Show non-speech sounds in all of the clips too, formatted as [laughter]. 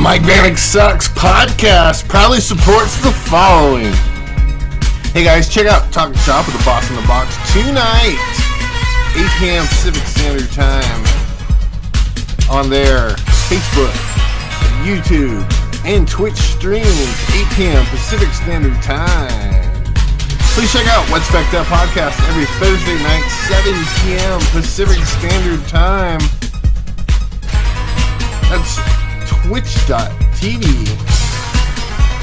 Mike Vanek Sucks podcast proudly supports the following. Hey guys, check out Talking Shop with the Boss in the Box tonight, 8 p.m. Pacific Standard Time, on their Facebook, YouTube, and Twitch streams, 8 p.m. Pacific Standard Time. Please check out What's Fecked Up podcast every Thursday night, 7 p.m. Pacific Standard Time. That's twitch.tv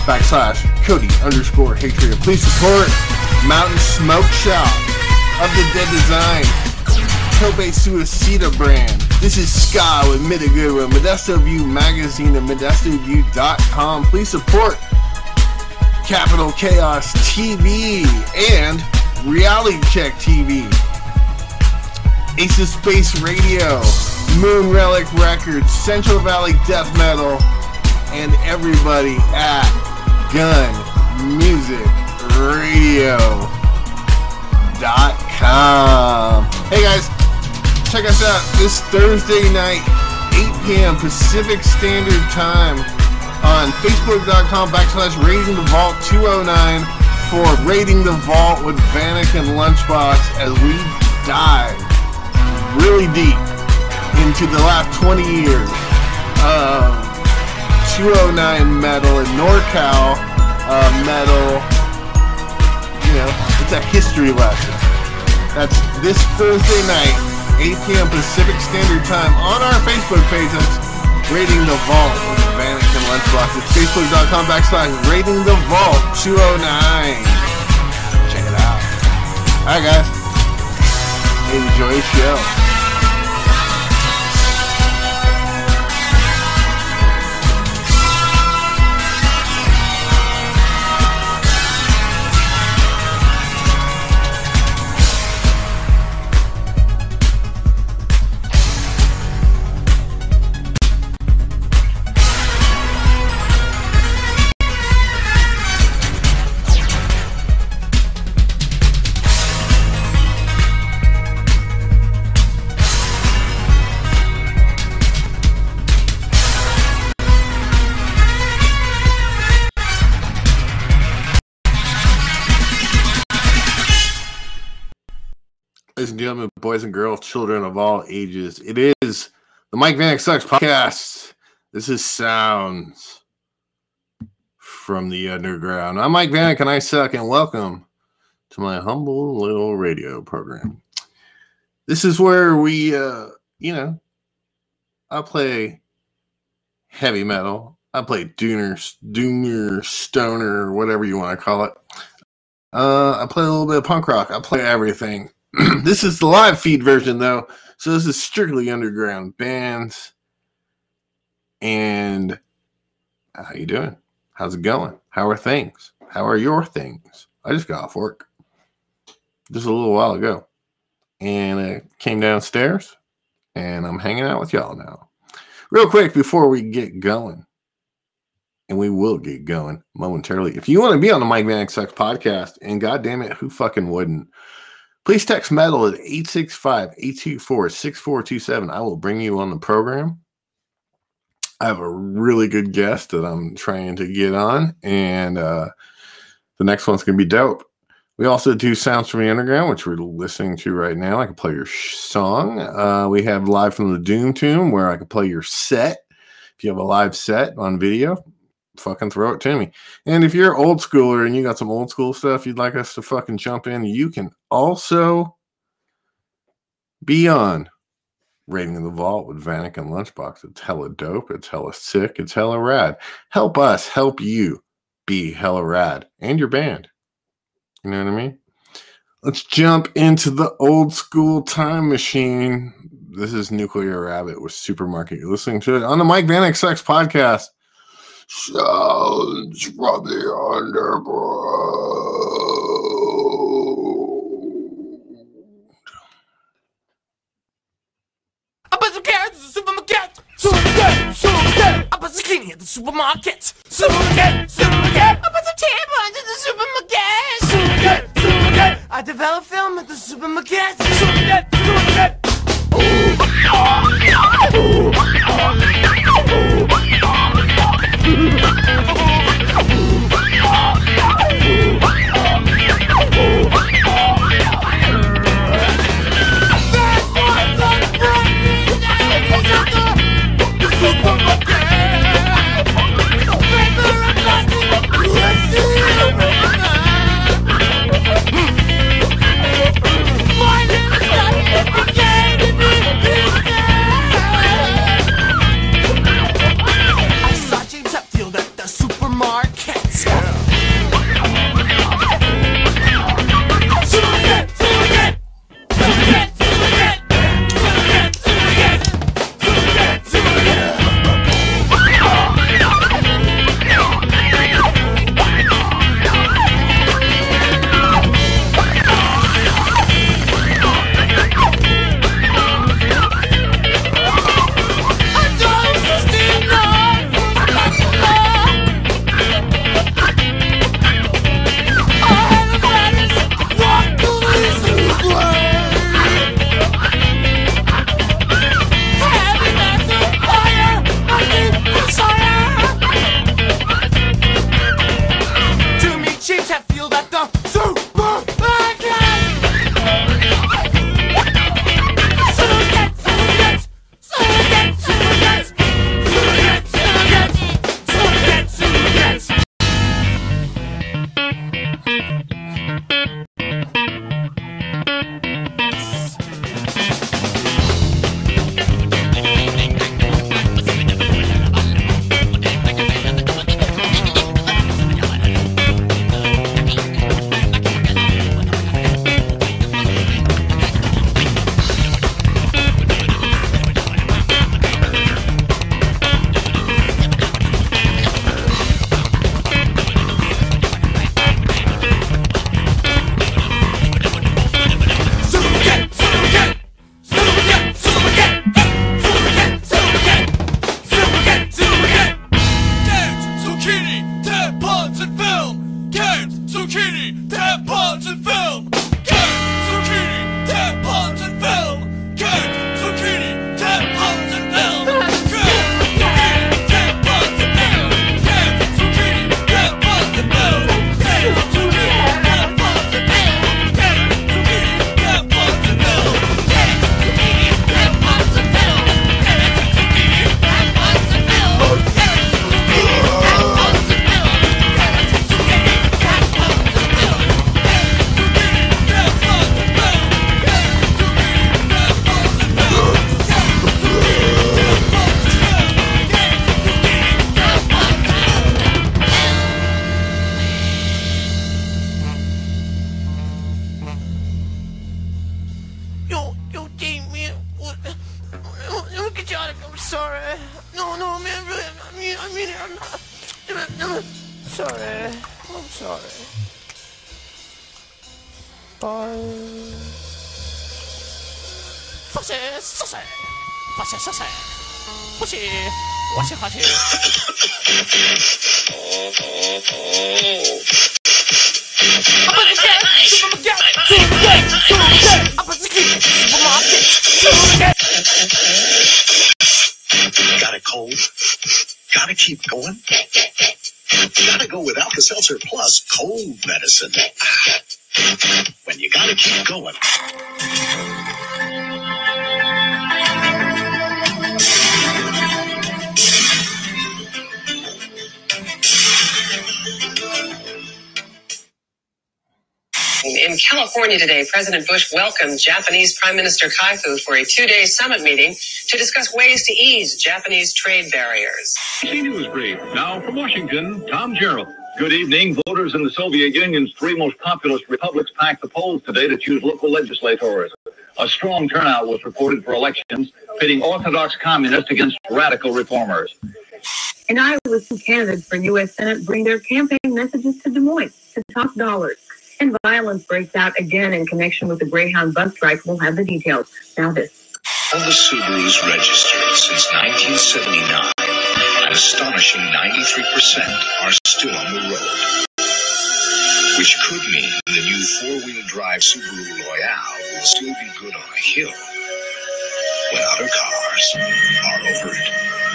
backslash Cody underscore Hatred. Please support Mountain Smoke Shop of the Dead Design. Tobe Suicida brand. This is Sky with Mitagura, Modesto View Magazine and ModestoView.com. Please support Capital Chaos TV and Reality Check TV. Ace of Space Radio, Moon Relic Records, Central Valley Death Metal, and everybody at Gun Music Radio.com. Hey guys, check us out this Thursday night, 8 p.m. Pacific Standard Time on Facebook.com backslash Raiding the Vault 209 for Raiding the Vault with Vanek and Lunchbox as we dive really deep into the last 20 years of 209 metal and NorCal uh, metal. You know, it's a history lesson. That's this Thursday night, 8 p.m. Pacific Standard Time on our Facebook page. That's Raiding the Vault with Vanek and Lunchbox. It's facebook.com backslash Raiding the Vault 209. Check it out. Alright, guys. Enjoy show. Ladies and gentlemen, boys and girls, children of all ages, it is the Mike Vanek Sucks podcast. This is Sounds from the Underground. I'm Mike Vanek and I suck, and welcome to my humble little radio program. This is where we, uh, you know, I play heavy metal. I play dooner, doomer, stoner, whatever you want to call it. Uh, I play a little bit of punk rock. I play everything. [clears throat] this is the live feed version though, so this is strictly underground bands. And uh, how you doing? How's it going? How are things? How are your things? I just got off work just a little while ago, and I came downstairs, and I'm hanging out with y'all now. Real quick before we get going, and we will get going momentarily. If you want to be on the Mike Vanek Sucks podcast, and goddamn it, who fucking wouldn't? Please text metal at 865 824 6427. I will bring you on the program. I have a really good guest that I'm trying to get on, and uh, the next one's going to be dope. We also do Sounds from the Underground, which we're listening to right now. I can play your song. Uh, we have Live from the Doom Tomb, where I can play your set. If you have a live set on video, fucking throw it to me. And if you're old schooler and you got some old school stuff you'd like us to fucking jump in, you can also be on Raiding the Vault with Vanek and Lunchbox. It's hella dope. It's hella sick. It's hella rad. Help us help you be hella rad and your band. You know what I mean? Let's jump into the old school time machine. This is Nuclear Rabbit with Supermarket. You're listening to it on the Mike Vanek Sucks podcast. Sounds from the underground. I bought some carrots at the supermarket. Supermarket, supermarket. I bought zucchini at the supermarket. Supermarket, supermarket. I bought some tampons at the supermarket. Supermarket, supermarket. I developed film at the supermarket. Supermarket, supermarket. Oh, oh, oh. Tap parts film. President Bush welcomed Japanese Prime Minister Kaifu for a two day summit meeting to discuss ways to ease Japanese trade barriers. ABC News Brief. Now from Washington, Tom Gerald. Good evening. Voters in the Soviet Union's three most populous republics packed the polls today to choose local legislators. A strong turnout was reported for elections, pitting orthodox communists against radical reformers. In Iowa, two candidates for U.S. Senate bring their campaign messages to Des Moines to talk dollars. And violence breaks out again in connection with the Greyhound bus strike. We'll have the details. Now this. All the Subarus registered since 1979, an astonishing 93% are still on the road. Which could mean the new four-wheel drive Subaru Royale will still be good on a hill when other cars are over it.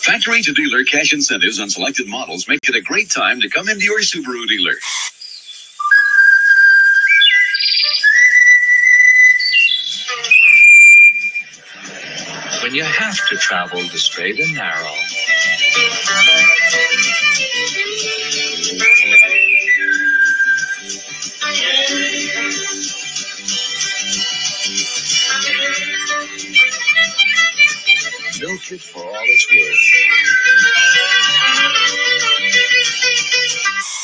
Factory to dealer cash incentives on selected models make it a great time to come into your Subaru dealer. When you have to travel the straight and narrow. Milk it for all it's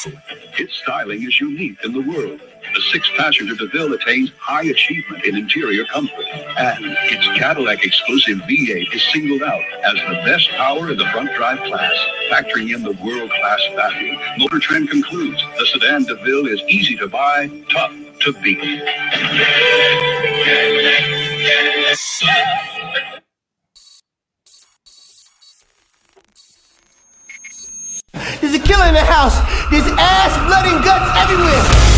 worth. Its styling is unique in the world. The six-passenger DeVille attains high achievement in interior comfort, and its Cadillac exclusive V8 is singled out as the best power in the front drive class, factoring in the world-class value. Motor Trend concludes the sedan DeVille is easy to buy, tough to beat. Killer in the house. There's ass, blood, and guts everywhere.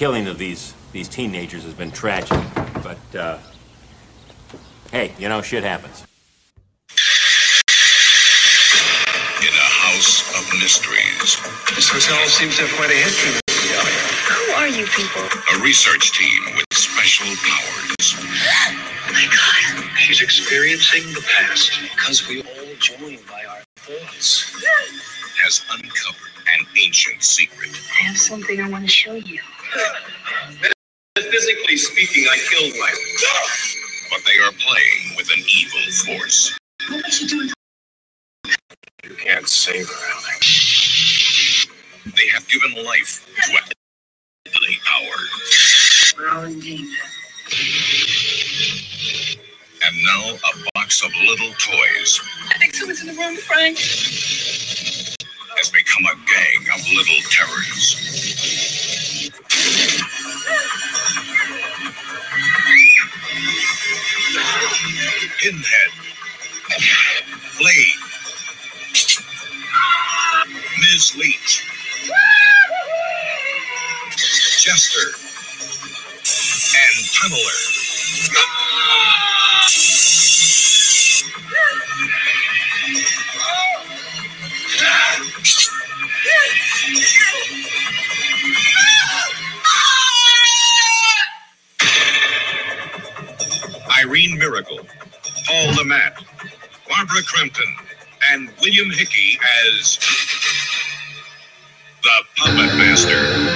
Killing of these these teenagers has been tragic, but uh, hey, you know, shit happens. In danger. And now a box of little toys I think someone's in the room, Frank. has become a gang of little terrors. Pinhead, Blade, Ms. Leach, and Tunneler. Irene Miracle, Paul Le Mat, Barbara Crampton, and William Hickey as the Puppet Master.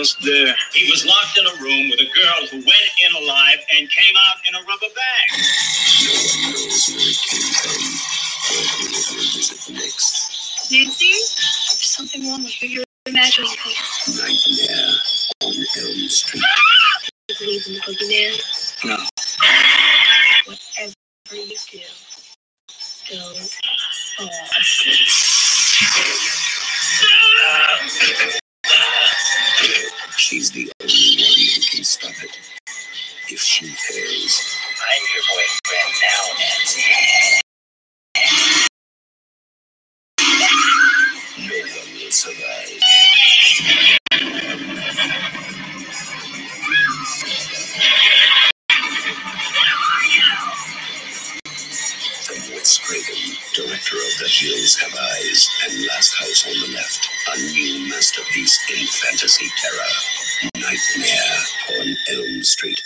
was there. Wheels Have Eyes and Last House on the Left, a new masterpiece in fantasy terror, Nightmare on Elm Street.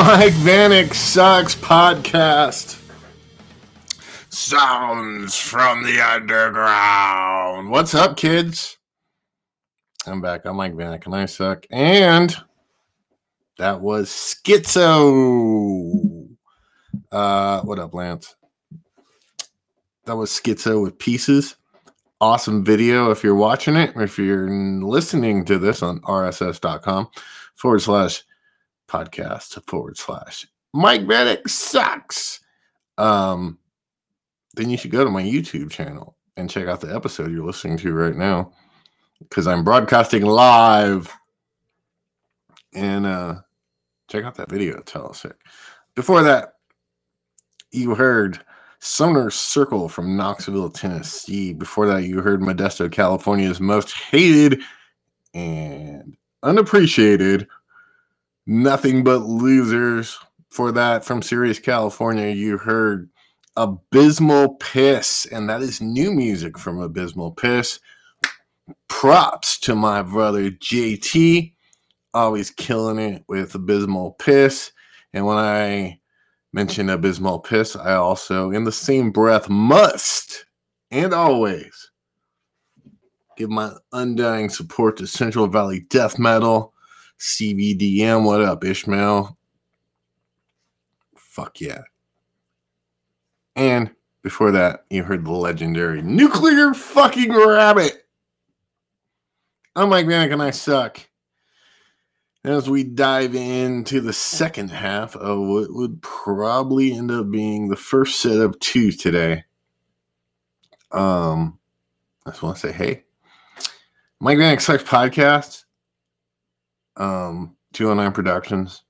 Mike Vanek Sucks podcast. Sounds from the underground. What's up, kids? I'm back. I'm Mike Vanek and I suck. And that was Schizo. Uh, what up, Lance? That was Schizo with pieces. Awesome video if you're watching it, or if you're listening to this on rss.com forward slash podcast forward slash Mike Vanek sucks. Um, then you should go to my YouTube channel and check out the episode you're listening to right now because I'm broadcasting live. And uh, check out that video. Tell us it. Before that, you heard Sumner Circle from Knoxville, Tennessee. Before that, you heard Modesto, California's most hated and unappreciated nothing but losers for that from Ceres, California. You heard Abysmal Piss, and that is new music from Abysmal Piss. Props to my brother JT, always killing it with Abysmal Piss. And when I mention Abysmal Piss, I also, in the same breath, must and always give my undying support to Central Valley Death Metal CVDM, what up, Ishmael? Fuck yeah. And before that, you heard the legendary Nuclear Fucking Rabbit. I'm Mike Vanek and I suck. As we dive into the second half of what would probably end up being the first set of two today, um, I just want to say, hey, Mike Vanek Sucks podcast um, 209 Productions,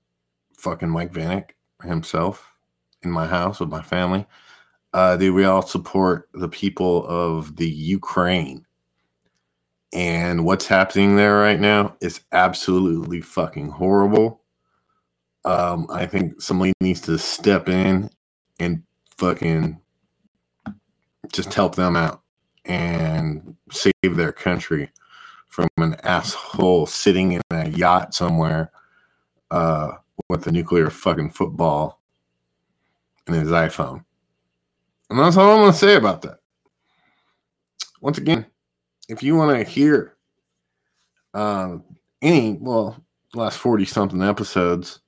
fucking Mike Vanek himself in my house with my family. Uh, dude, we all support the people of the Ukraine. And what's happening there right now is absolutely fucking horrible. Um, I think somebody needs to step in and fucking just help them out and save their country from an asshole sitting in a yacht somewhere uh, with a nuclear fucking football in his iPhone. And that's all I'm going to say about that. Once again, if you want to hear uh, any, well, last 40 something episodes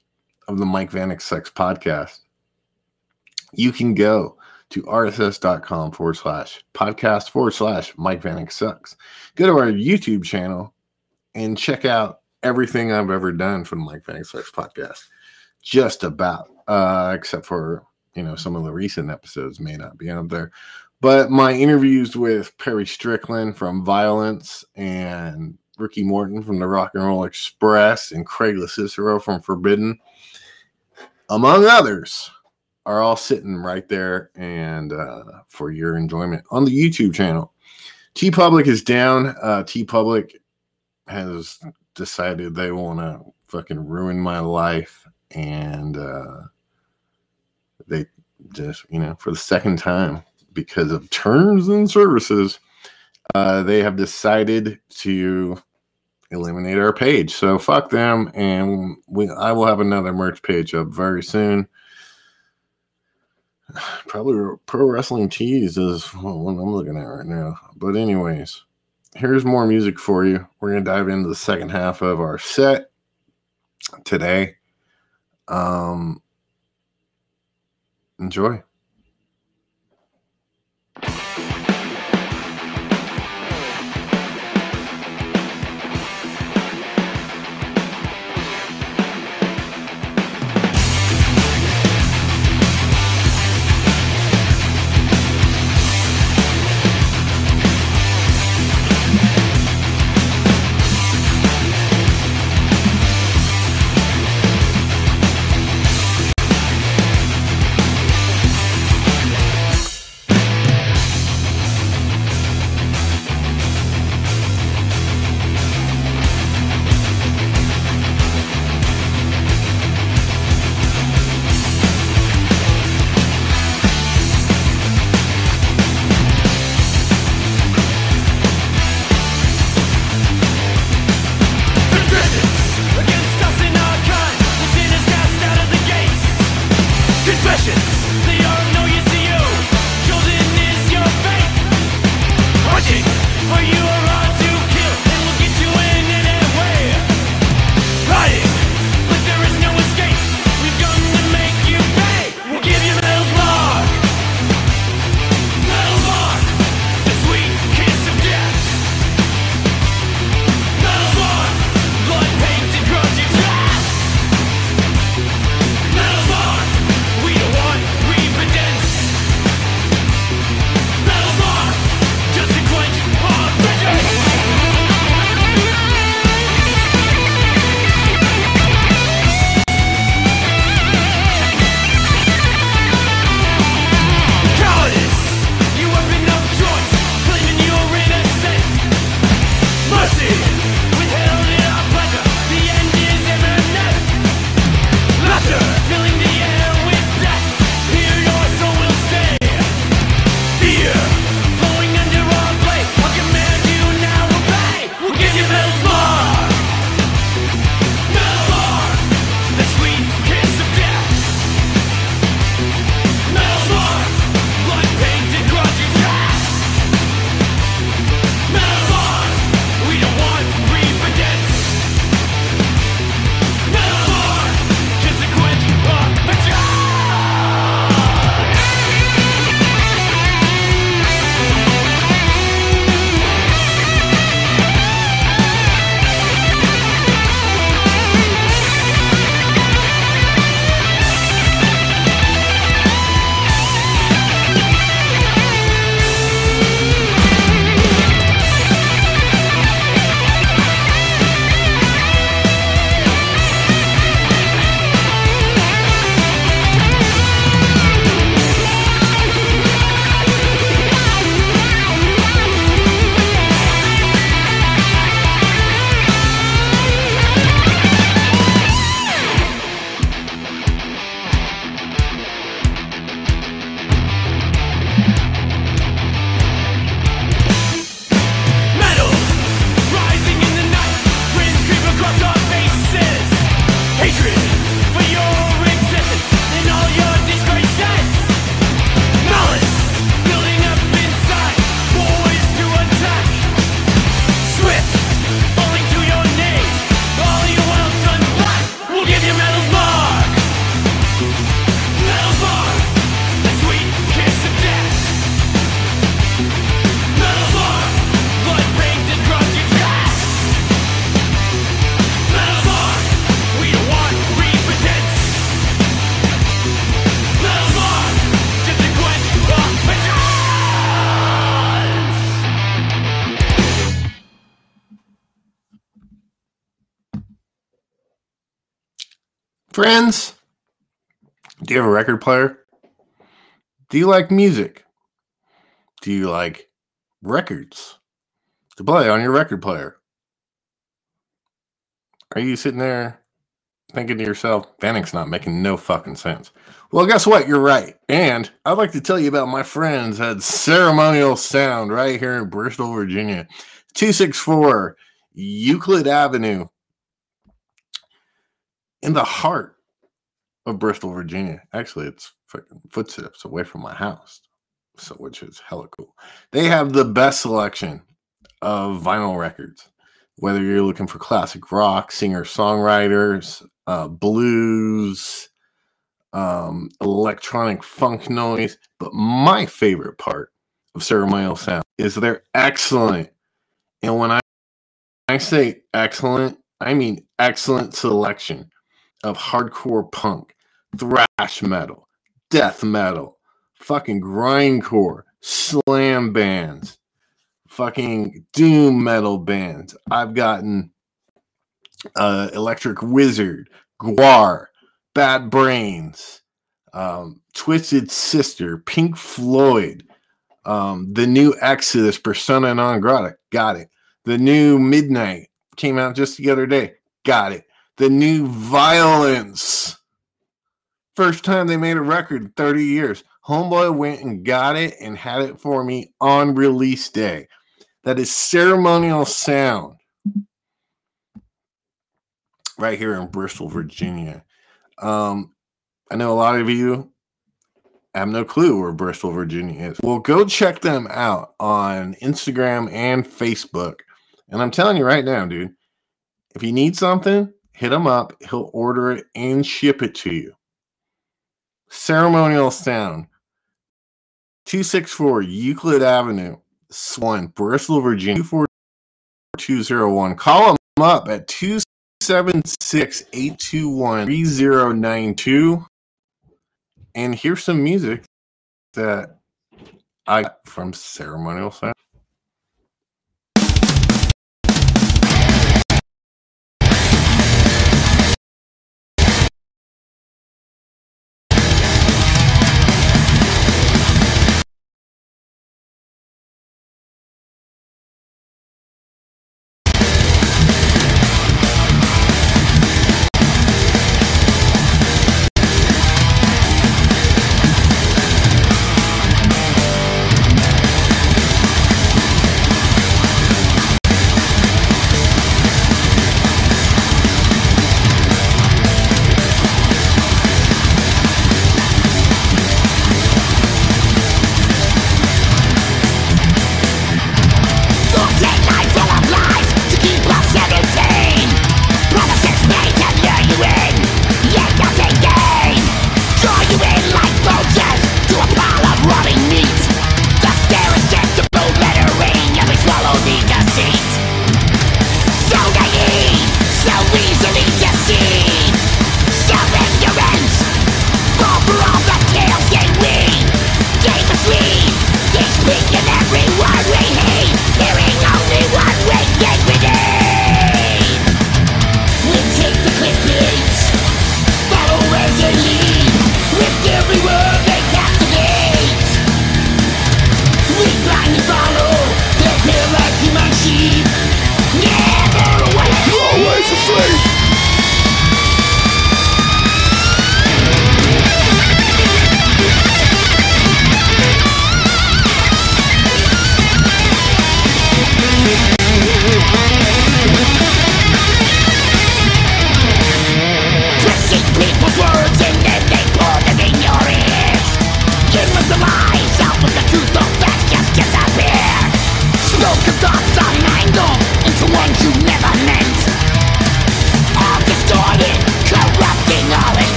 of the Mike Vanek Sucks podcast, you can go to rss.com forward slash podcast forward slash Mike Vanek sucks. Go to our YouTube channel and check out everything I've ever done from Mike Vanek sucks podcast. Just about, uh, except for, you know, some of the recent episodes may not be up there. But my interviews with Perry Strickland from Violence and Ricky Morton from the Rock and Roll Express and Craig Locicero from Forbidden, among others are all sitting right there and uh, for your enjoyment on the YouTube channel. TeePublic is down. Uh, TeePublic has decided they want to fucking ruin my life, and uh, they just, you know, for the second time because of terms and services, uh, they have decided to eliminate our page. So fuck them, and we I will have another merch page up very soon [sighs] probably Pro Wrestling Tees is what I'm looking at right now. But anyways, here's more music for you. We're gonna dive into the second half of our set today. Um, enjoy. Friends, do you have a record player? Do you like music? Do you like records to play on your record player? Are you sitting there thinking to yourself, Vanek's not making no fucking sense? Well, guess what? You're right. And I'd like to tell you about my friends at Ceremonial Sound right here in Bristol, Virginia. 264 Euclid Avenue, in the heart of Bristol, Virginia. Actually, it's fucking footsteps away from my house, so which is hella cool. They have the best selection of vinyl records. Whether you're looking for classic rock, singer songwriters, uh, blues, um, electronic funk noise, but my favorite part of ceremonial sound is they're excellent. And when I, I say excellent, I mean excellent selection of hardcore punk, thrash metal, death metal, fucking grindcore, slam bands, fucking doom metal bands. I've gotten uh, Electric Wizard, Gwar, Bad Brains, um, Twisted Sister, Pink Floyd, um, the new Exodus, Persona non grata, got it. The new Midnight came out just the other day, got it. The new Violence, first time they made a record in 30 years. Homeboy went and got it and had it for me on release day. That is ceremonial sound right here in Bristol, Virginia. Um, I know a lot of you have no clue where Bristol, Virginia is. Well, go check them out on Instagram and Facebook. And I'm telling you right now, dude, if you need something, hit him up. He'll order it and ship it to you. Ceremonial Sound, 264 Euclid Avenue, Swan, Bristol, Virginia, 24201. Call him up at 276 821 3092. And here's some music that I got from Ceremonial Sound.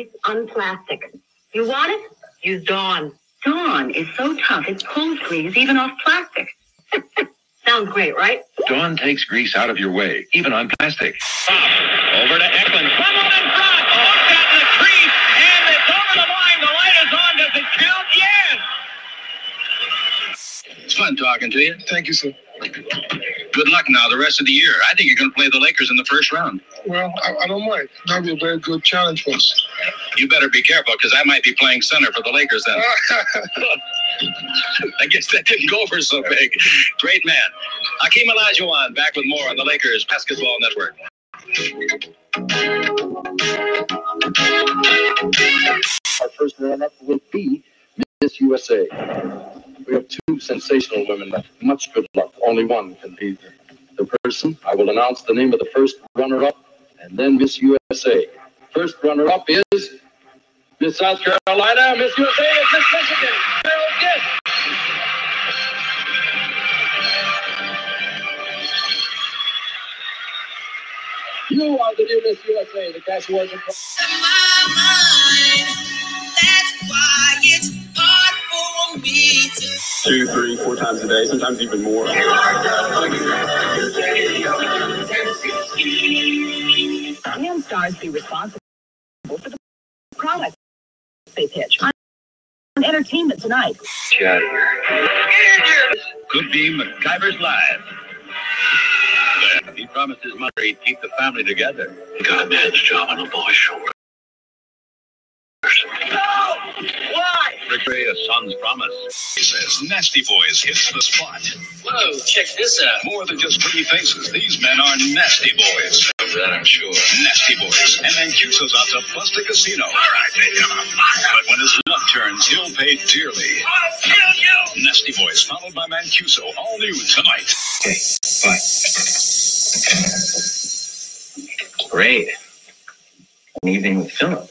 Of no grease on plastic. You want it? Use Dawn. Dawn is so tough it pulls grease even off plastic. [laughs] Sounds great, right? Dawn takes grease out of your way, even on plastic. Over to Eklund. Someone in front. Hooked at the crease. And it's over the line. The light is on. Does it count? Yes. It's fun talking to you. Thank you, sir. Good luck now the rest of the year. I think you're going to play the Lakers in the first round. Well, I, I don't mind. That'll be a very good challenge for us. You better be careful because I might be playing center for the Lakers then. [laughs] I guess that didn't go over so big. Great man. Hakeem Olajuwon back with more on the Lakers Basketball Network. Our first runner-up will be Miss USA. We have two sensational women. Much good luck. Only one can be the, person. I will announce the name of the first runner-up and then Miss USA. First runner-up is Miss South Carolina. Miss USA is Miss Michigan. Carole Gist. You are the new Miss USA. The cast was in two, three, four times a day, sometimes even more. Can stars be responsible for the product they pitch on entertainment tonight? Get out. Could be MacGyver's Live. He promised his mother he'd keep the family together. Got a man's job on a boy's shoulder. Why? Victory, a son's promise. He says Nasty Boys hits the spot. Whoa, check this out. More than just pretty faces, these men are nasty boys. Of that I'm sure. Nasty boys. And then Mancuso's out to bust a casino. All right, they come on. But when his luck turns, he'll pay dearly. I'll kill you. Nasty Boys, followed by Mancuso, all new tonight. Okay, bye. Great. An evening with Philip.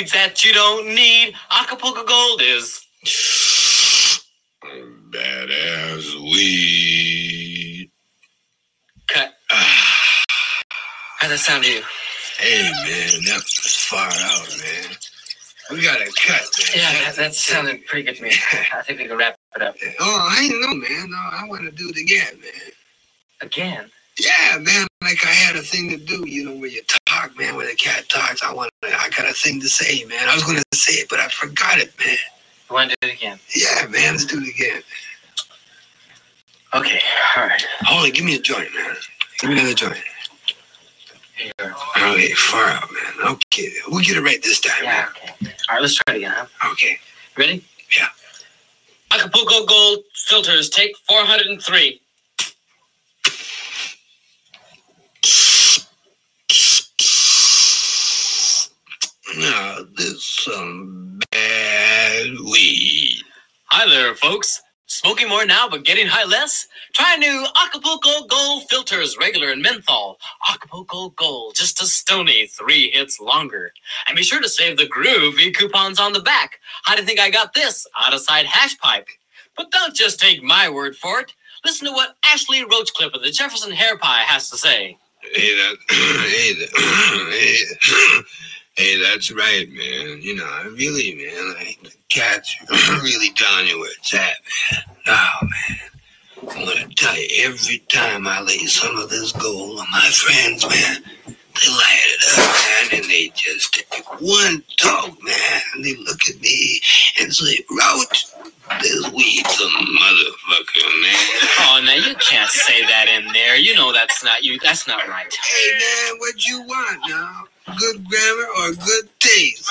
seeds that you don't need. Acapulco Gold is. Badass weed. Cut. Ah. How'd that sound to you? Hey man, that was far out, man. We gotta cut, man. Yeah, that, that sounded pretty good to me. [laughs] I think we can wrap it up. Oh, I know, man. No, I want to do it again, man. Again? Yeah, man. Like I had a thing to do, you know, when you talk, man. when the cat talks, I want. I got a thing to say, man. I was gonna say it, but I forgot it, man. You want to do it again? Yeah, man. Let's do it again. Okay, all right. Hold it. Give me a joint, man. Give me another joint. Here. Okay, far out, man. Okay, we'll get it right this time. Yeah, okay. All right, let's try it again, huh? Okay. Ready? Yeah. Acapulco Gold filters, take 403. Now, this some bad weed. Hi there, folks. Smoking more now, but getting high less? Try new Acapulco Gold filters, regular and menthol. Acapulco Gold, just a stony three hits longer. And be sure to save the groovy coupons on the back. How do you think I got this? Out of sight hash pipe. But don't just take my word for it. Listen to what Ashley Roachclip of the Jefferson Hair Pie has to say. Hey, that, [clears throat] hey, that, [clears throat] hey, [clears throat] hey, that's right, man. You know, I really, man, like the cats really telling you where it's at, man. Oh, man. I'm gonna tell you, every time I lay some of this gold on my friends, man, they light it up, man, and they just take one talk, man. And they look at me and say, Roach, this weed's a motherfucker, man. Oh, now you can't say that in there. You know that's not you. That's not right. Hey, man, what you want now? Good grammar or good taste?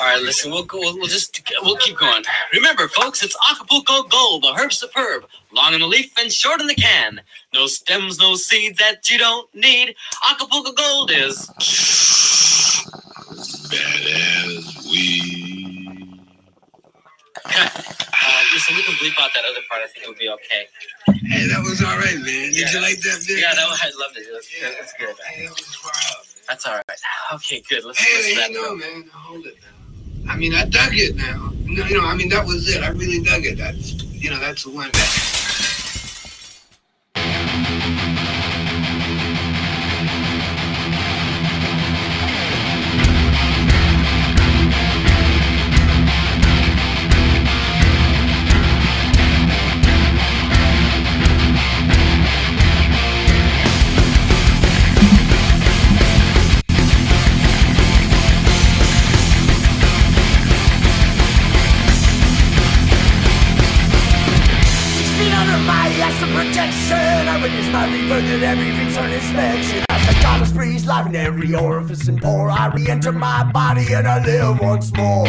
All right, listen, we'll go. We'll, we'll just we'll keep going. Remember, folks, it's Acapulco Gold, the herb superb, long in the leaf and short in the can. No stems, no seeds that you don't need. Acapulco Gold is. Badass weed. [laughs] Uh, listen, we can bleep out that other part. I think it would be okay. Hey, that was all right, man. Did you like that Video? Yeah, that was, I loved it. It was. It was good. Hey, it was out. That's all right. Okay, good. Let's, Hey, let's wrap hang it on, up. man. Hold it now. I mean, I dug it now. No, you know, I mean, that was it. I really dug it. That's, you know, that's the one that. Return inspection. As the goddess breathes life in every orifice and pore, I re-enter my body and I live once more.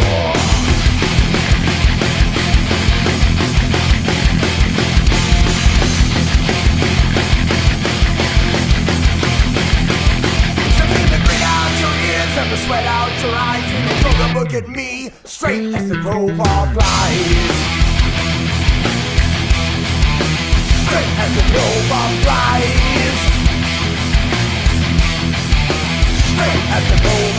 And sweat out your eyes when you throw the book at me, straight as the crowbar flies. straight as the crowbar flies. As the crowbar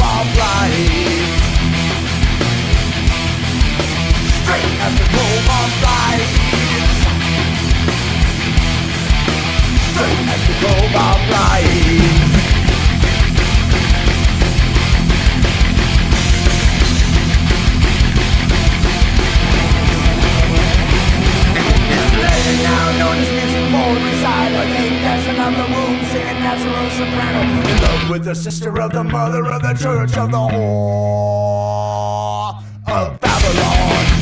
natural soprano. In love with the sister of the mother of the church of the whore of Babylon.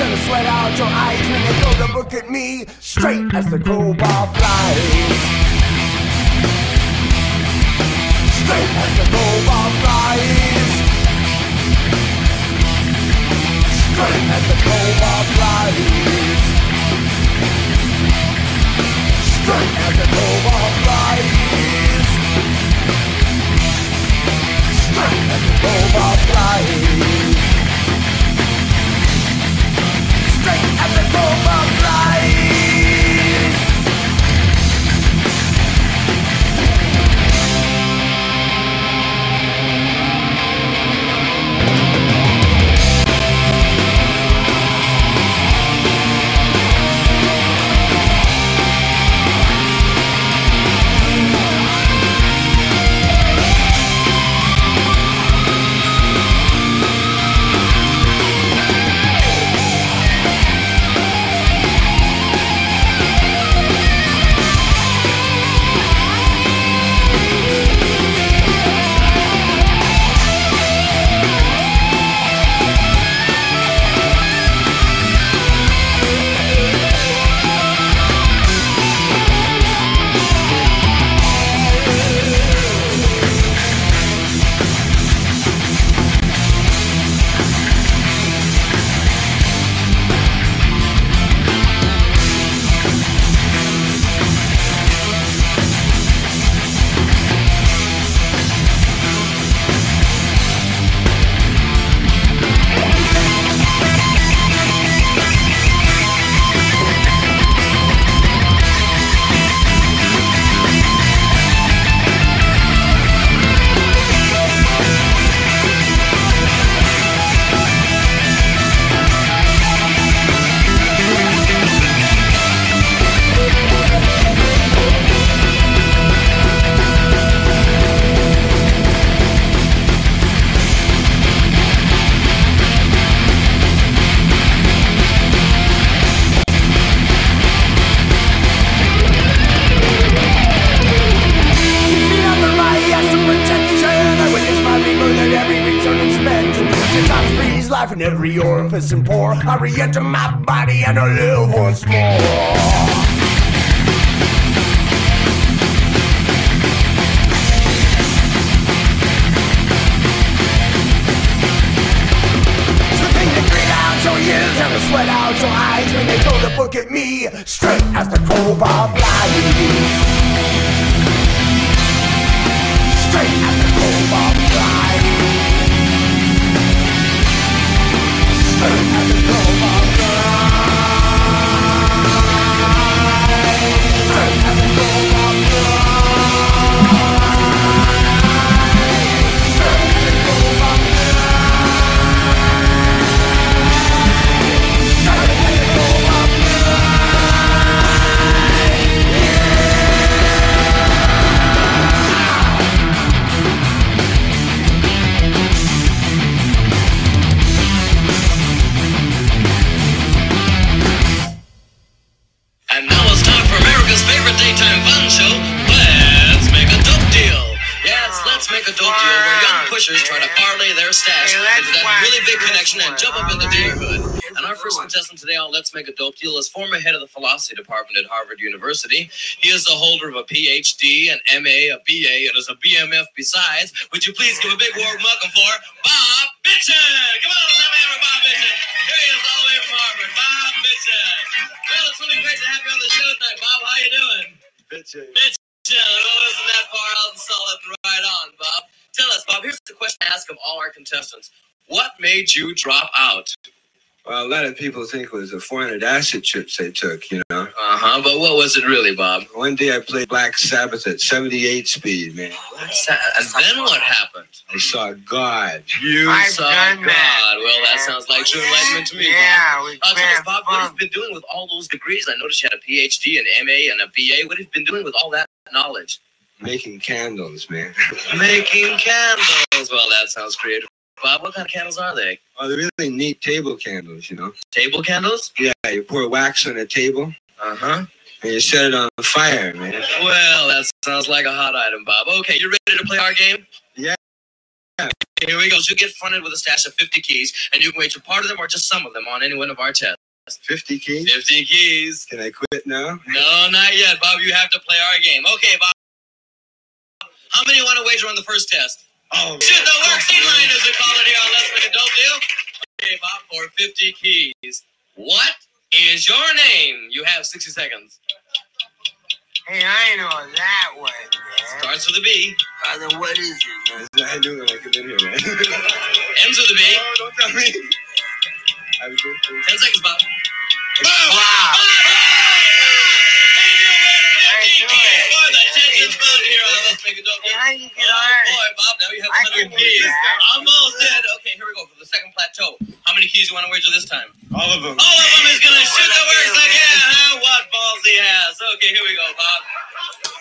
And sweat out your eyes When you throw the book at me Straight as the crowbar flies. Straight as the crowbar flies. Straight as the crowbar flies. Straight as the crowbar flies. Straight the flies. Straight pore. I re-enter my body and I live once more. Sweat out your eyes when they throw the book at me, straight as the crowbar head of the philosophy department at Harvard University. He is the holder of a PhD, an MA, a BA, and is a BMF besides. Would you please give a big warm welcome for Bob Bitchin? Come on, let's have a for Bob Bitchin. Here he is all the way from Harvard, Bob Bitchin. Well, it's really great to have you on the show tonight, Bob. How are you doing? Bitchin. Bitchin. Oh, isn't that far out and solid and right on, Bob? Tell us, Bob, here's the question I ask of all our contestants. What made you drop out? Well, a lot of people think it was the 400 acid trips they took, you know. Uh-huh, but what was it really, Bob? One day I played Black Sabbath at 78 speed, man. And then what happened? I saw God. You I've saw God. that. Well, that sounds like true enlightenment to me, Yeah, Bob. we've Uh, tell us, been Bob, what have you been doing with all those degrees? I noticed you had a PhD, an MA, and a BA. What have you been doing with all that knowledge? Making candles, man. [laughs] Making candles. Well, that sounds creative. Bob, what kind of candles are they? Oh, they're really neat table candles, you know. Table candles? Yeah, you pour wax on a table. Uh-huh. And you set it on the fire, man. Well, that sounds like a hot item, Bob. Okay, you ready to play our game? Yeah. Here we go. So you get fronted with a stash of 50 keys, and you can wager part of them or just some of them on any one of our tests. 50 keys? 50 keys. Can I quit now? No, not yet, Bob. You have to play our game. Okay, Bob. How many want to wager on the first test? Oh, Shit, the work team line is a call it here on Let's Make a Dope Deal. Okay, Bob, for 50 keys. What is your name? You have 60 seconds. Hey, I know that one, man. Starts with a B. Then what is it, man? I knew when I come in here, man. [laughs] Ends with a B. Oh, don't tell me. I was doing 10 seconds, Bob. Wow. Oh boy, Bob, now you have 100 keys. Almost dead. Okay, here we go for the second plateau. How many keys do you want to wager this time? All of them. All of them is gonna shoot the worst again. Huh? What balls he has. Okay, here we go, Bob.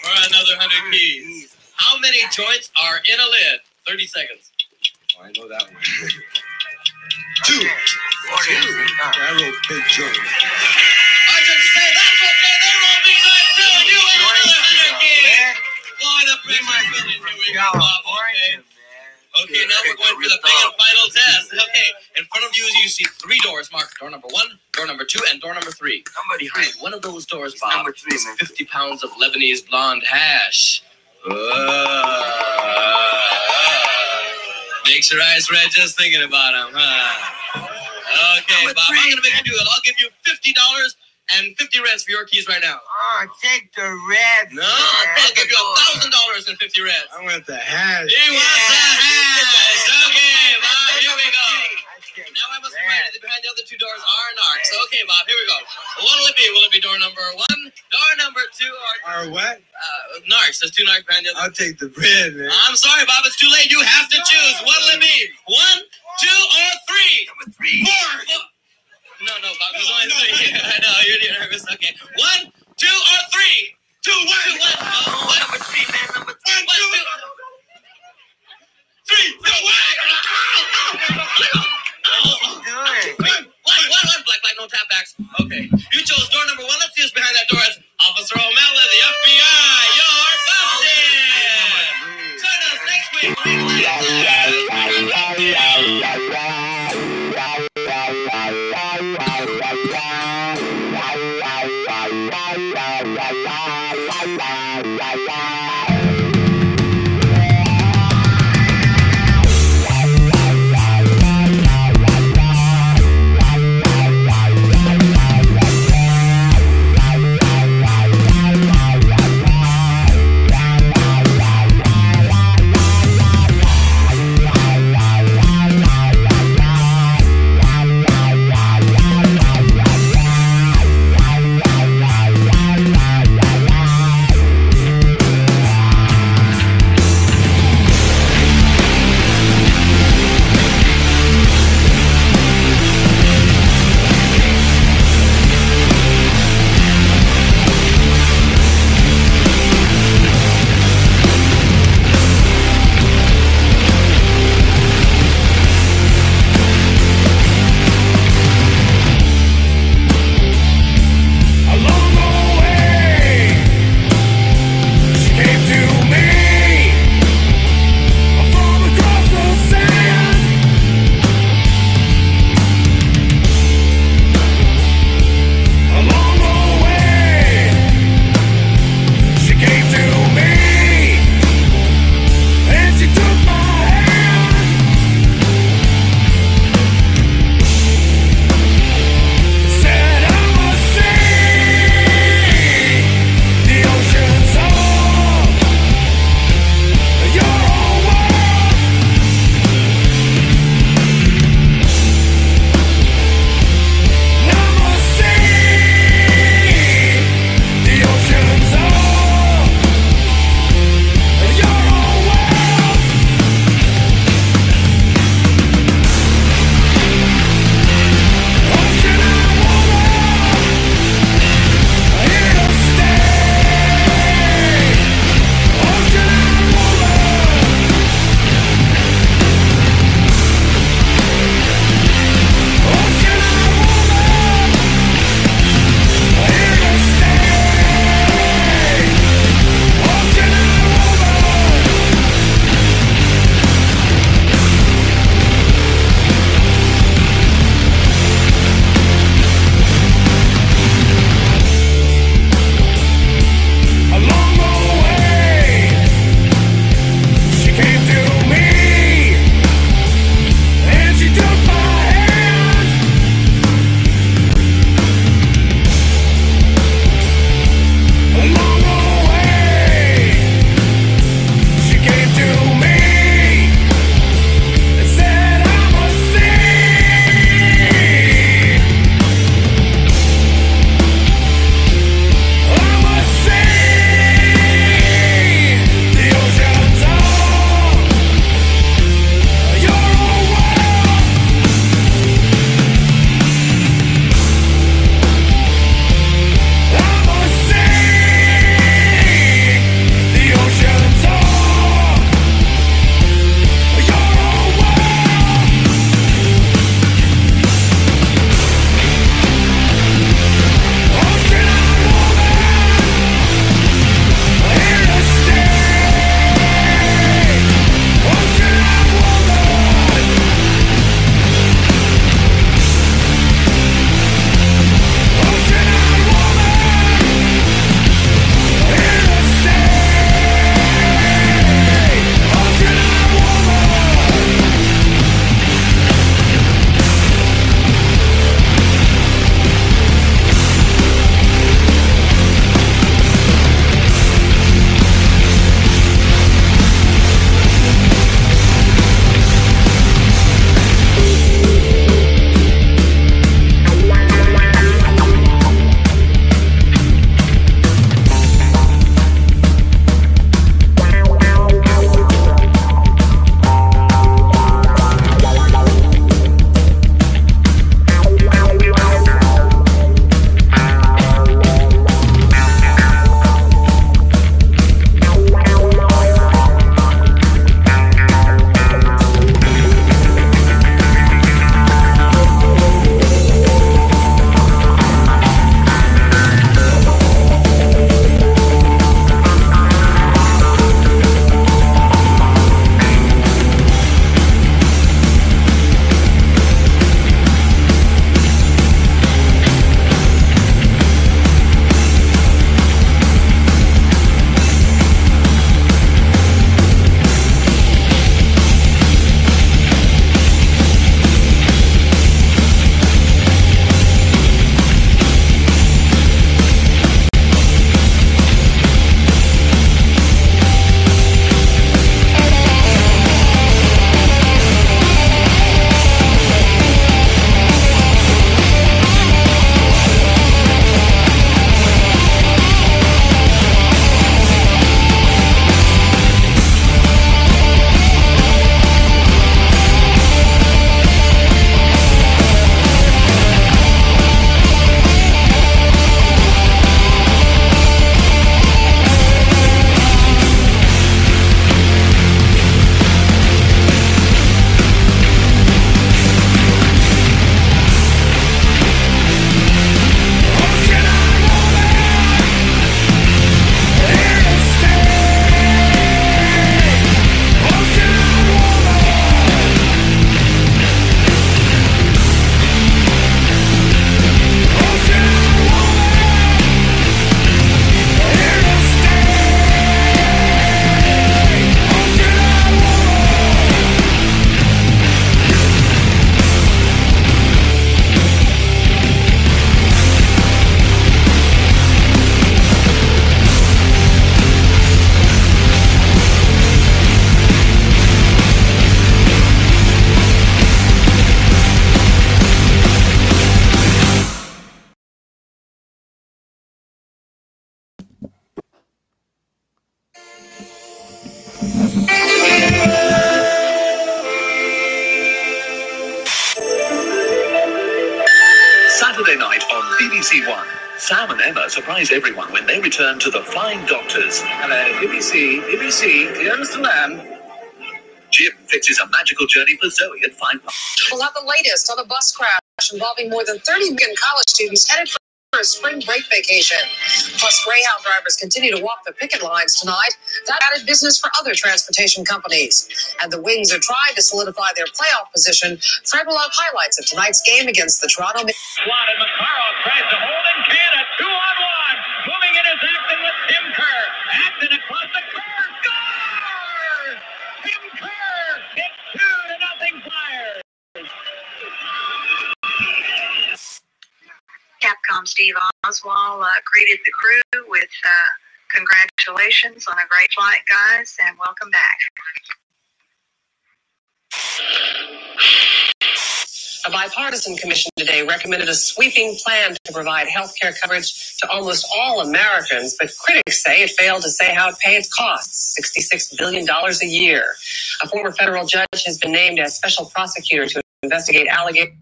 For another 100 keys. How many joints are in a lid? 30 seconds. Oh, I know that one. Two. Two. I wrote big joint. Keys. Boy, the pressure's building. Here we go, Bob. Okay. Okay, now we're going for the big and final test. Okay, in front of you, you see three doors marked door number one, door number two, and door number three. Somebody Behind one of those doors, Bob, number three, is 50 pounds of Lebanese blonde hash. Uh, makes your eyes red just thinking about them, huh? Okay, Bob, I'm gonna make you do it. I'll give you fifty dollars and fifty reds for your keys right now. Oh, take the red. No, I'll give you a thousand dollars and fifty reds. I want the hash. He wants the hash. Okay, Bob, here we go. Now I must remind you that behind the other two doors are narcs. Okay, Bob, here we go. What will it be? Will it be door number one, door number two, or Or what? uh, narcs? There's two narcs behind the other. I'll take the bread, man. I'm sorry, Bob. It's too late. You have to choose. What will it be? One, two, or three? Number three. Four. Four. No, no, Bob. There's only three. I know you're nervous. Okay. One, two, or three? Two, one. Two, one. Oh, one. Number three, man. Number three. One, two. Three, two, one. Good. One, one, one. Black light, no tap backs. Okay. You chose door number one. Let's see who's behind that door. It's Officer O'Malley, the FBI. You're busted. Join us next week. Jim fixes a magical journey for Zoe and find We'll have the latest on a bus crash involving more than 30 million college students headed for a spring break vacation. Plus, Greyhound drivers continue to walk the picket lines tonight. That added business for other transportation companies. And the Wings are trying to solidify their playoff position. Fred will have highlights of tonight's game against the Toronto. Ma- Swatted McCarroll tries to hold in Canada. Two on one. Moving in is Acton with Tim Kerr. Acton across the Kerr. Capcom Steve Oswald uh, greeted the crew with uh, congratulations on a great flight, guys, and welcome back. A bipartisan commission today recommended a sweeping plan to provide health care coverage to almost all Americans, but critics say it failed to say how it pays costs $66 billion a year. A former federal judge has been named as special prosecutor to investigate allegations.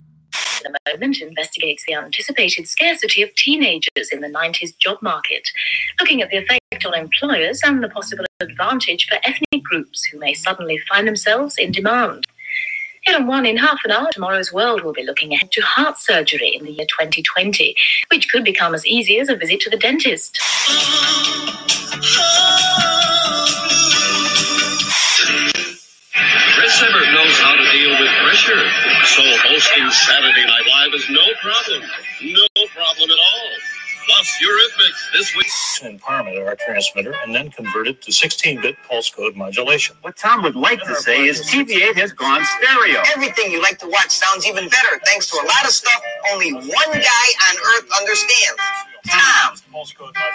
The moment investigates the anticipated scarcity of teenagers in the 90s job market, looking at the effect on employers and the possible advantage for ethnic groups who may suddenly find themselves in demand. Here on One in Half an Hour, Tomorrow's World will be looking ahead to heart surgery in the year 2020, which could become as easy as a visit to the dentist. [laughs] Chris Evert knows how to deal with pressure. So hosting Saturday Night Live is no problem. No problem at all. Plus Eurythmics this week. and parameter our transmitter and then convert it to 16-bit pulse code modulation. What Tom would like to say is TV8 has gone stereo. Everything you like to watch sounds even better thanks to a lot of stuff only one guy on Earth understands. Tom.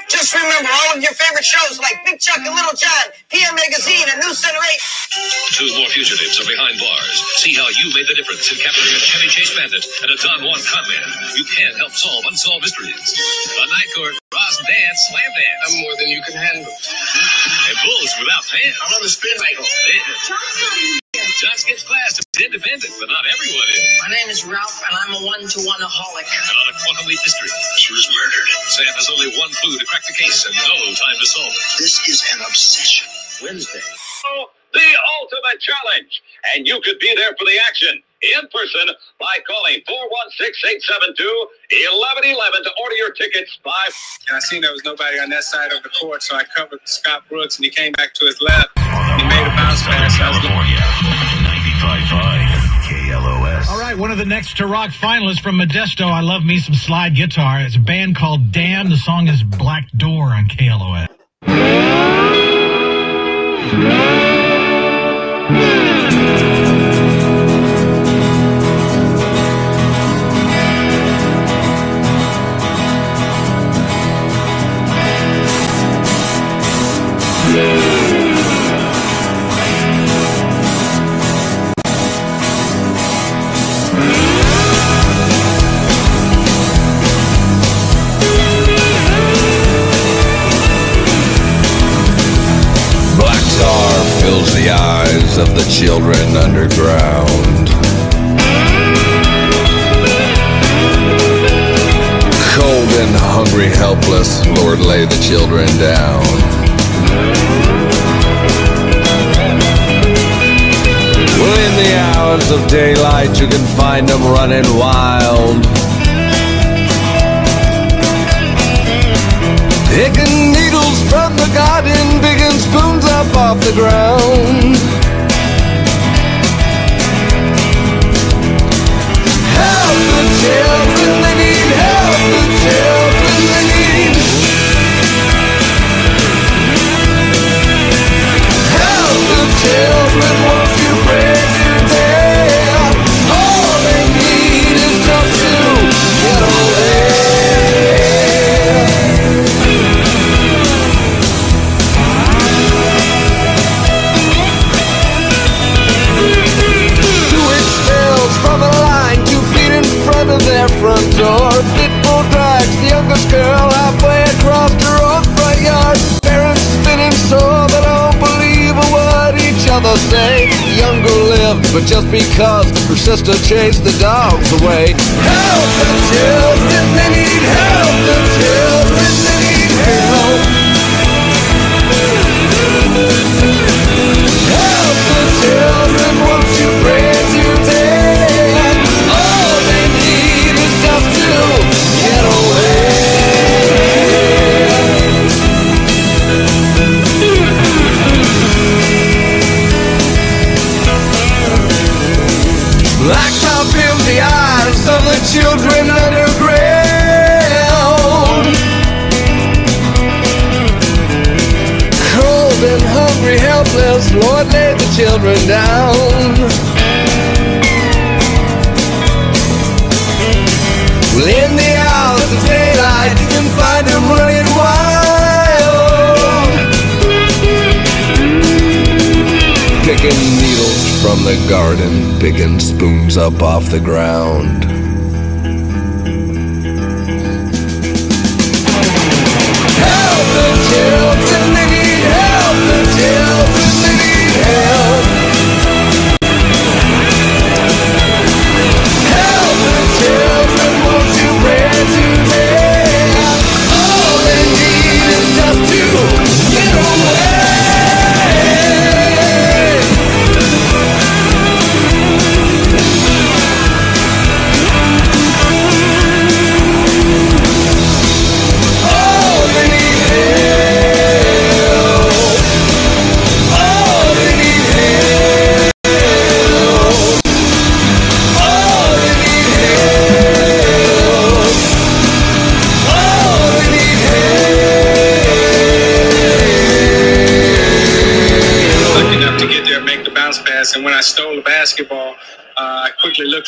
Just remember all of your favorite shows like Big Chuck and Little John, PM Magazine, and News Center 8. Two more fugitives are behind bars. See how you made the difference in capturing a Chevy Chase Bandit and a Don Juan conman. You can help solve unsolved mysteries. A night court, Ross Dance, Slam Dance. I'm more than you can handle. And Bulls without pants. I'm on the spin cycle. Josh gets class. It's independent, but not everyone is. My name is Ralph, and I'm a one-to-one-aholic. And on a quantum leap mystery, she was murdered. Sam has only one clue to crack the case and no time to solve it. This is an obsession. Wednesday. Oh, the ultimate challenge. And you could be there for the action in person by calling 416-872-1111 to order your tickets by... And I seen there was nobody on that side of the court, so I covered Scott Brooks, and he came back to his left. He made a bounce pass. I was looking- All right, one of the next to rock finalists from Modesto. I love me some slide guitar. It's a band called Damn. The song is Black Door on KLOS. Underground. Cold and hungry, helpless, Lord, lay the children down. Well, in the hours of daylight, you can find them running wild. Picking needles from the garden, picking spoons up off the ground. Children, won't you break but just because her sister chased the dogs away. Help the children, they need help. The children, they need. Help children underground. Cold and hungry, helpless, Lord, lay the children down. Well, in the hours of daylight, you can find them running wild. Picking needles from the garden, picking spoons up off the ground.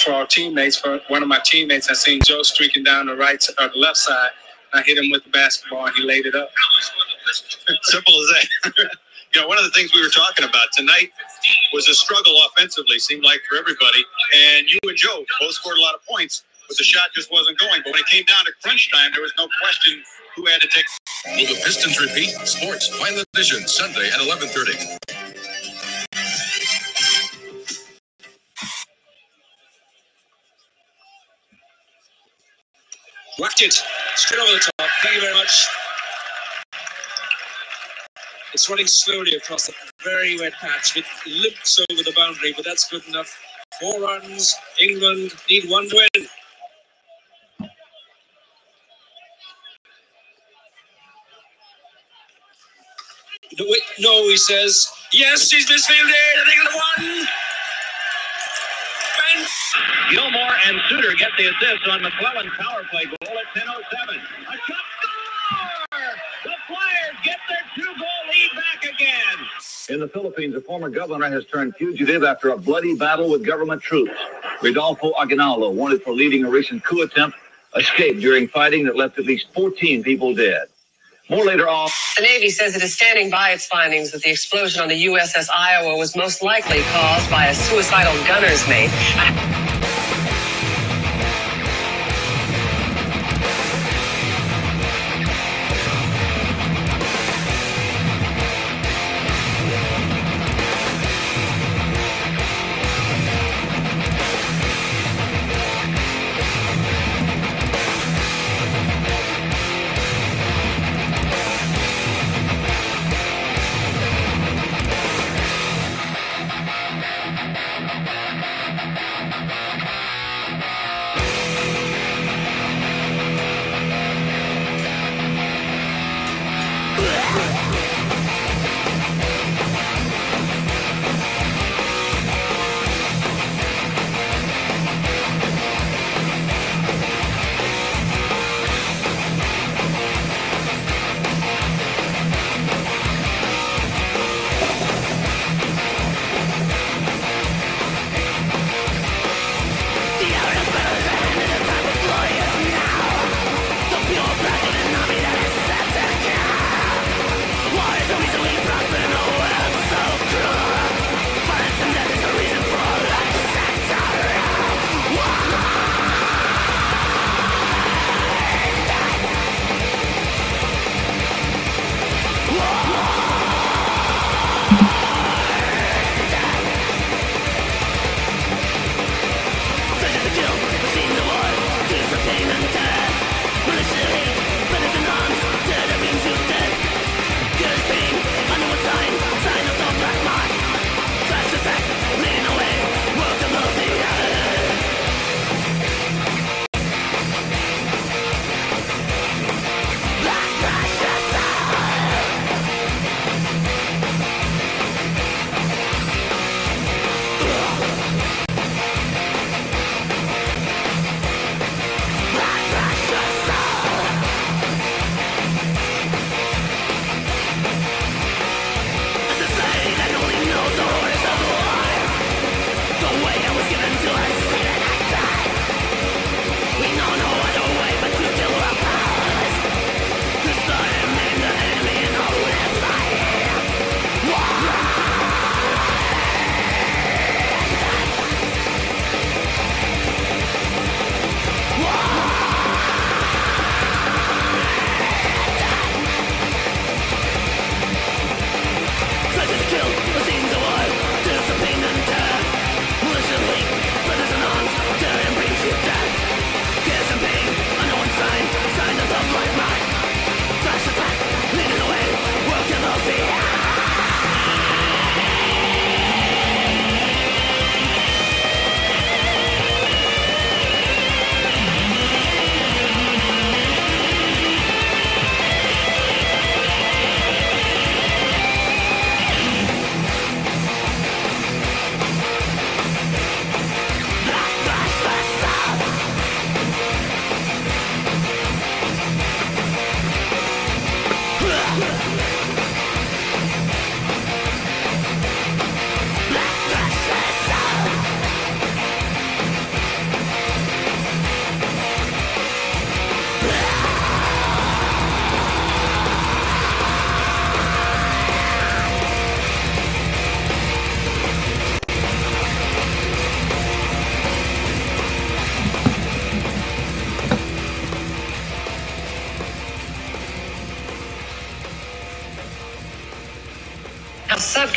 For our teammates. For one of my teammates, I seen Joe streaking down the right or the left side. I hit him with the basketball and he laid it up. [laughs] Simple as that. you know, one of the things we were talking about tonight was a struggle offensively, seemed like for everybody. And you and Joe both scored a lot of points, but the shot just wasn't going. But when it came down to crunch time, there was no question who had to take. Will the Pistons repeat? Sports Final Edition, Sunday at 11.30. Whacked it straight over the top. Thank you very much. It's running slowly across a very wet patch. It limps over the boundary, but that's good enough. Four runs. England need one win. No, wait, no, he says. Yes, he's misfielded. I think the Gilmour and Suter get the assist on MacLellan's power play goal at 10.07. A shot score! The Flyers get their two-goal lead back again. In the Philippines, a former governor has turned fugitive after a bloody battle with government troops. Rodolfo Aguinaldo, wanted for leading a recent coup attempt, escaped during fighting that left at least 14 people dead. More later on. The Navy says it is standing by its findings that the explosion on the USS Iowa was most likely caused by a suicidal gunner's mate. House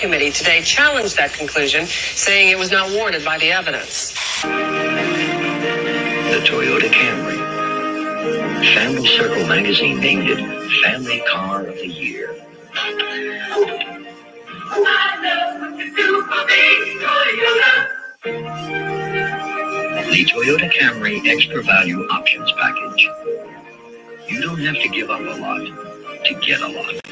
subcommittee today challenged that conclusion, saying it was not warranted by the evidence. The Toyota Camry. Family Circle magazine named it Family Car of the Year. The Toyota Camry Extra Value Options Package. You don't have to give up a lot to get a lot.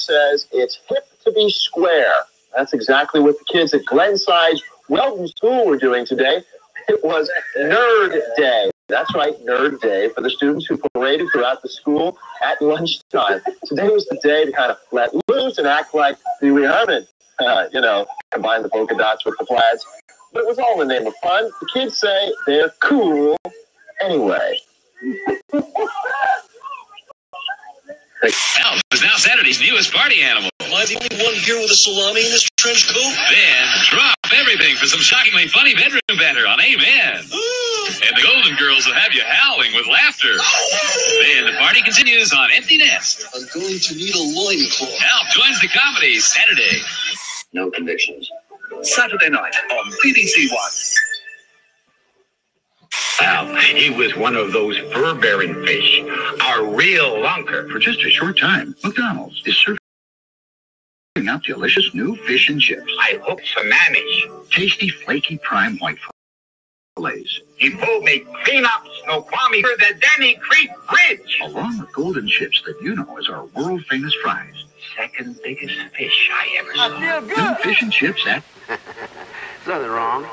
Says it's hip to be square. That's exactly what the kids at Glenside's Weldon School were doing today. It was Nerd Day. That's right, Nerd Day for the students who paraded throughout the school at lunchtime. Today was the day to kind of let loose and act like Wee Herman. Uh, you know, combine the polka dots with the plaids. But it was all in the name of fun. The kids say they're cool anyway. [laughs] ALF is now Saturday's newest party animal. Am I the only one here with a salami in this trench coat? Then drop everything for some shockingly funny bedroom banter on Amen. Ah! and the Golden Girls will have you howling with laughter. then the party continues on Empty Nest. I'm going to need a loincloth. ALF joins the comedy Saturday. No convictions. Saturday night on BBC One. Well, he was one of those fur-bearing fish, a real lunker. For just a short time, McDonald's is serving out delicious new fish and chips. I hope some manage. Tasty, flaky prime white fillets, He pulled me clean up Snoqualmie for the Denny Creek Bridge. along with golden chips that you know as our world-famous fries. Second biggest fish I ever saw. New fish and chips at [laughs] Nothing wrong.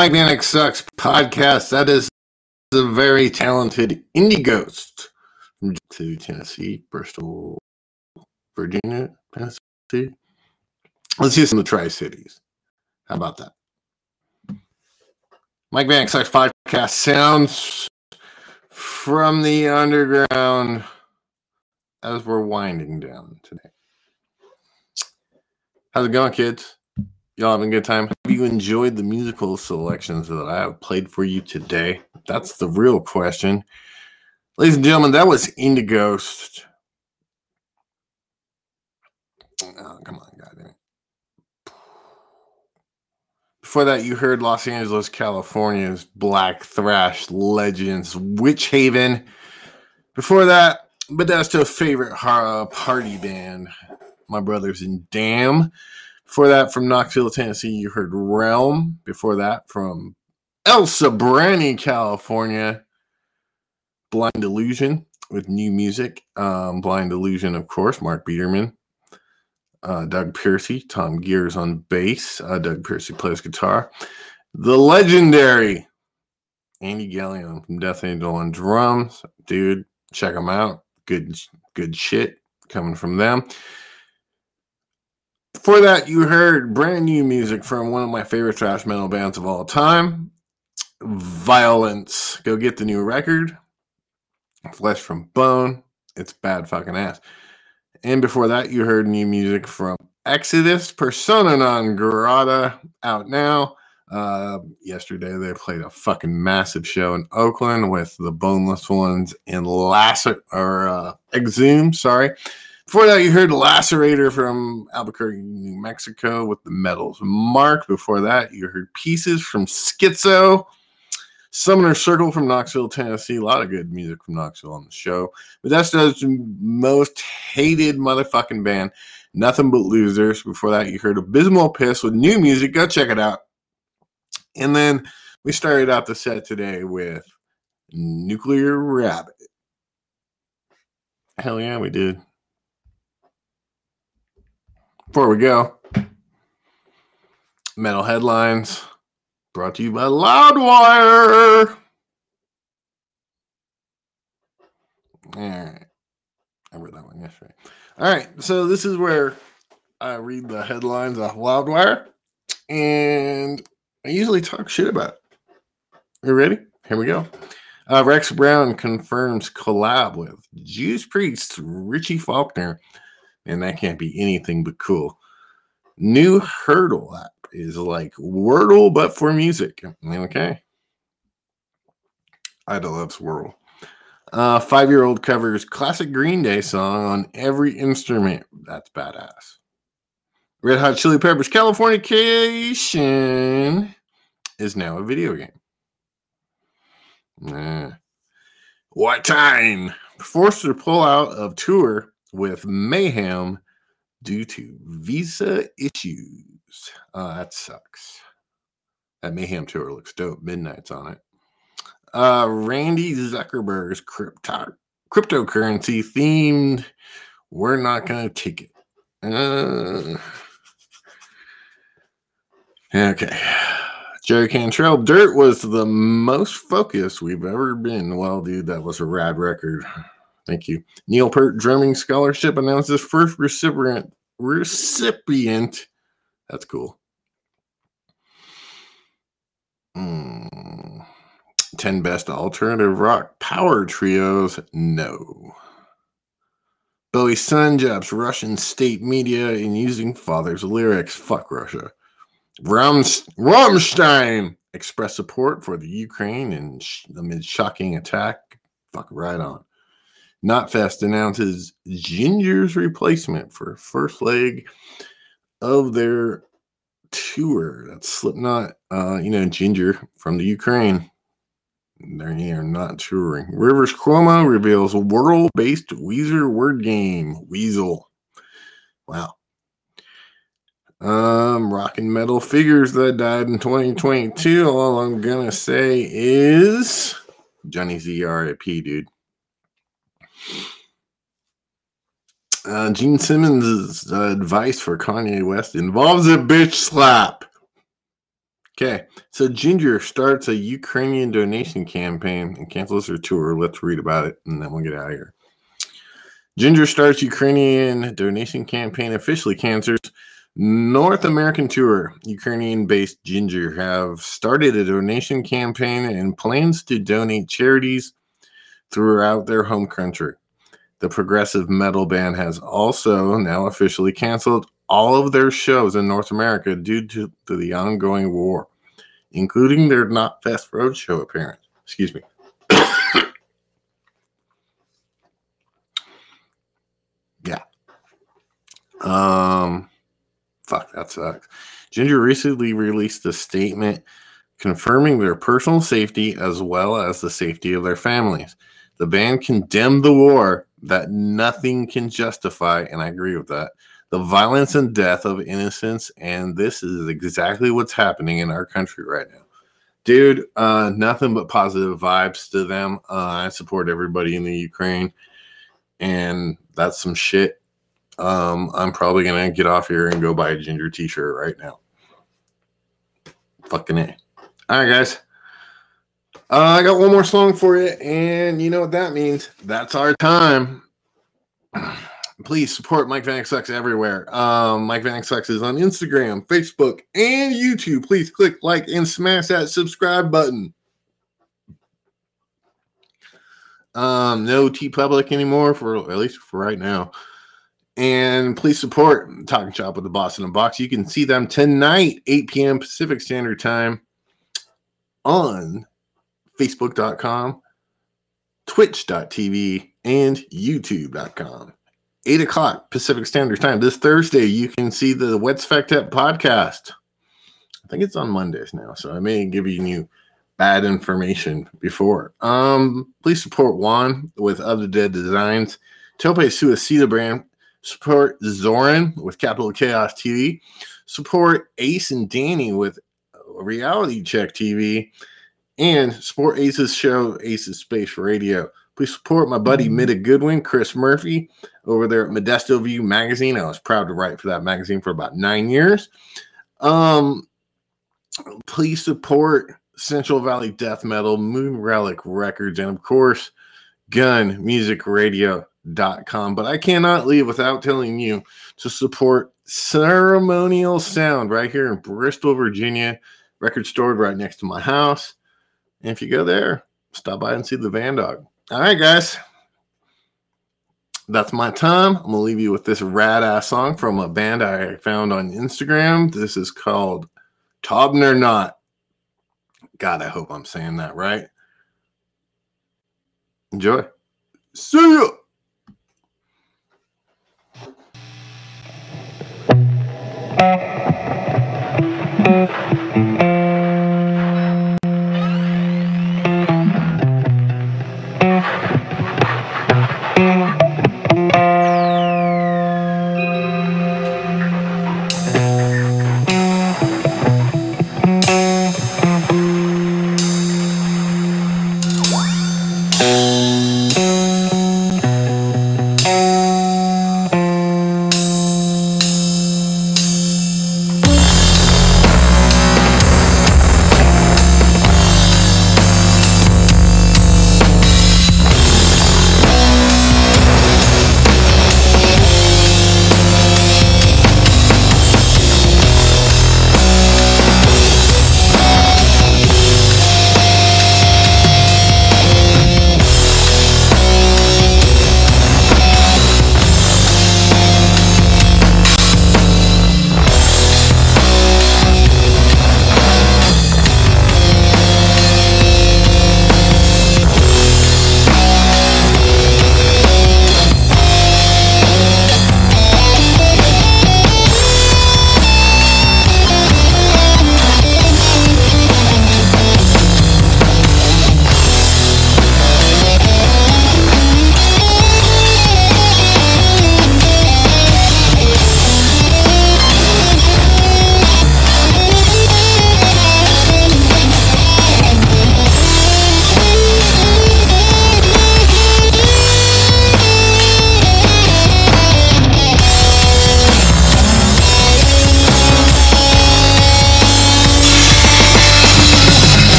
Mike Vanek Sucks podcast. That is a very talented indie ghost from to Tennessee, Bristol, Virginia, Tennessee. Let's use some of the Tri Cities. How about that? Mike Vanek Sucks podcast sounds from the underground as we're winding down today. How's it going, kids? Y'all having a good time? Have you enjoyed the musical selections that I have played for you today? That's the real question. Ladies and gentlemen, that was Indighost. Oh, come on, goddamn. Before that, you heard Los Angeles, California's Black Thrash Legends, Witchaven. Before that, Modesto favorite party band, my brothers in Damn. Before that, from Knoxville, Tennessee, you heard Realm. Before that, from El Sobrante, California, Blind Illusion with new music. Um, Blind Illusion, of course, Marc Biedermann. Uh, Doug Piercy, Tom Gears on bass. Uh, Doug Piercy plays guitar. The legendary Andy Galeon from Death Angel on drums. Dude, check them out. Good, good shit coming from them. Before that, you heard brand new music from one of my favorite thrash metal bands of all time, Violence. Go get the new record, Flesh from Bone. It's bad fucking ass. And before that, you heard new music from Exodus, Persona non grata, out now. Uh, yesterday, they played a fucking massive show in Oakland with the Boneless Ones and Lacer or uh, Exhume. Sorry. Before that, you heard Lacerator from Albuquerque, New Mexico with the medals mark. Before that, you heard Pieces from Schizo. Summoner Circle from Knoxville, Tennessee. A lot of good music from Knoxville on the show. But that's the most hated motherfucking band. Nothing but losers. Before that, you heard Abysmal Piss with new music. Go check it out. And then we started out the set today with Nuclear Rabbit. Hell yeah, we did. Before we go, metal headlines brought to you by Loudwire. All right. I read that one yesterday. All right. So this is where I read the headlines off Loudwire. And I usually talk shit about it. You ready? Here we go. Uh, Rex Brown confirms collab with Judas Priest Richie Faulkner. And that can't be anything but cool. New Heardle app is like Wordle, but for music. Okay. Ida loves Wordle. Uh, Five year old covers classic Green Day song on every instrument. That's badass. Red Hot Chili Peppers Californication is now a video game. Nah. Watain? Forced to pull out of tour with Mayhem due to visa issues. Uh, that sucks. That Mayhem tour looks dope. Midnight's on it. Uh, Randi Zuckerberg's crypto cryptocurrency themed. We're not gonna take it. Uh, okay. Jerry Cantrell, Dirt was the most focused we've ever been. Well, dude, that was a rad record. Thank you. Neil Peart Drumming Scholarship announces first recipient. Recipient. That's cool. Hmm. 10 best alternative rock power trios. No. Bowie's son jabs Russian state media in using father's lyrics. Fuck Russia. Rams- Rammstein express support for the Ukraine and sh- amid shocking attack. Fuck right on. Knotfest announces Jinjer's replacement for first leg of their tour. That's Slipknot. Uh, you know, Jinjer from the Ukraine. They're not touring. Rivers Cuomo reveals world-based Weezer word game. Weasel. Wow. Um, rock and metal figures that died in 2022. All I'm gonna say is Johnny Z RIP, dude. Uh, Gene Simmons' uh, advice for Kanye West involves a bitch slap. Okay, so Jinjer starts a Ukrainian donation campaign and cancels her tour. Let's read about it and then we'll get out of here. Jinjer starts Ukrainian donation campaign officially cancels North American tour. Ukrainian based Jinjer have started a donation campaign and plans to donate charities throughout their home country. The progressive metal band has also now officially canceled all of their shows in North America due to, to the ongoing war, including their Knotfest Roadshow appearance. Excuse me. [coughs] yeah. Um, fuck, that sucks. Jinjer recently released a statement confirming their personal safety as well as the safety of their families. The band condemned the war that nothing can justify, and I agree with that. The violence and death of innocents, and this is exactly what's happening in our country right now. Dude, uh, nothing but positive vibes to them. Uh, I support everybody in the Ukraine, and that's some shit. Um, I'm probably gonna get off here and go buy a Jinjer t-shirt right now. Fucking it. All right, guys. Uh, I got one more song for you, and you know what that means. That's our time. [clears throat] Please support Mike Van Sucks everywhere. Um, Mike Van Sucks is on Instagram, Facebook, and YouTube. Please click like and smash that subscribe button. Um, no TeePublic anymore for at least for right now. And please support Talking Shop with the Boss in a Box. You can see them tonight, 8 p.m. Pacific Standard Time on facebook.com, twitch.tv, and youtube.com. 8 o'clock Pacific Standard Time. This Thursday, you can see the Wets Fact Up podcast. I think it's on Mondays now, so I may give you new bad information before. Um, please support Juan with Other Dead Designs. Tope Suicida brand. Support Zoran with Capital Chaos TV. Support Ace and Danny with Reality Check TV and support Ace's show, Ace's Space Radio. Please support my buddy Mida Goodwin, Chris Murphy, over there at Modesto View Magazine. I was proud to write for that magazine for about nine years. Um, please support Central Valley Death Metal, Moon Relic Records, and of course, gunmusicradio.com. But I cannot leave without telling you to support Ceremonial Sound right here in Bristol, Virginia. Record stored right next to my house. And if you go there, stop by and see the Van Dog. All right, guys. That's my time. I'm going to leave you with this rad ass song from a band I found on Instagram. This is called Tobner Not. God, I hope I'm saying that right. Enjoy. See ya.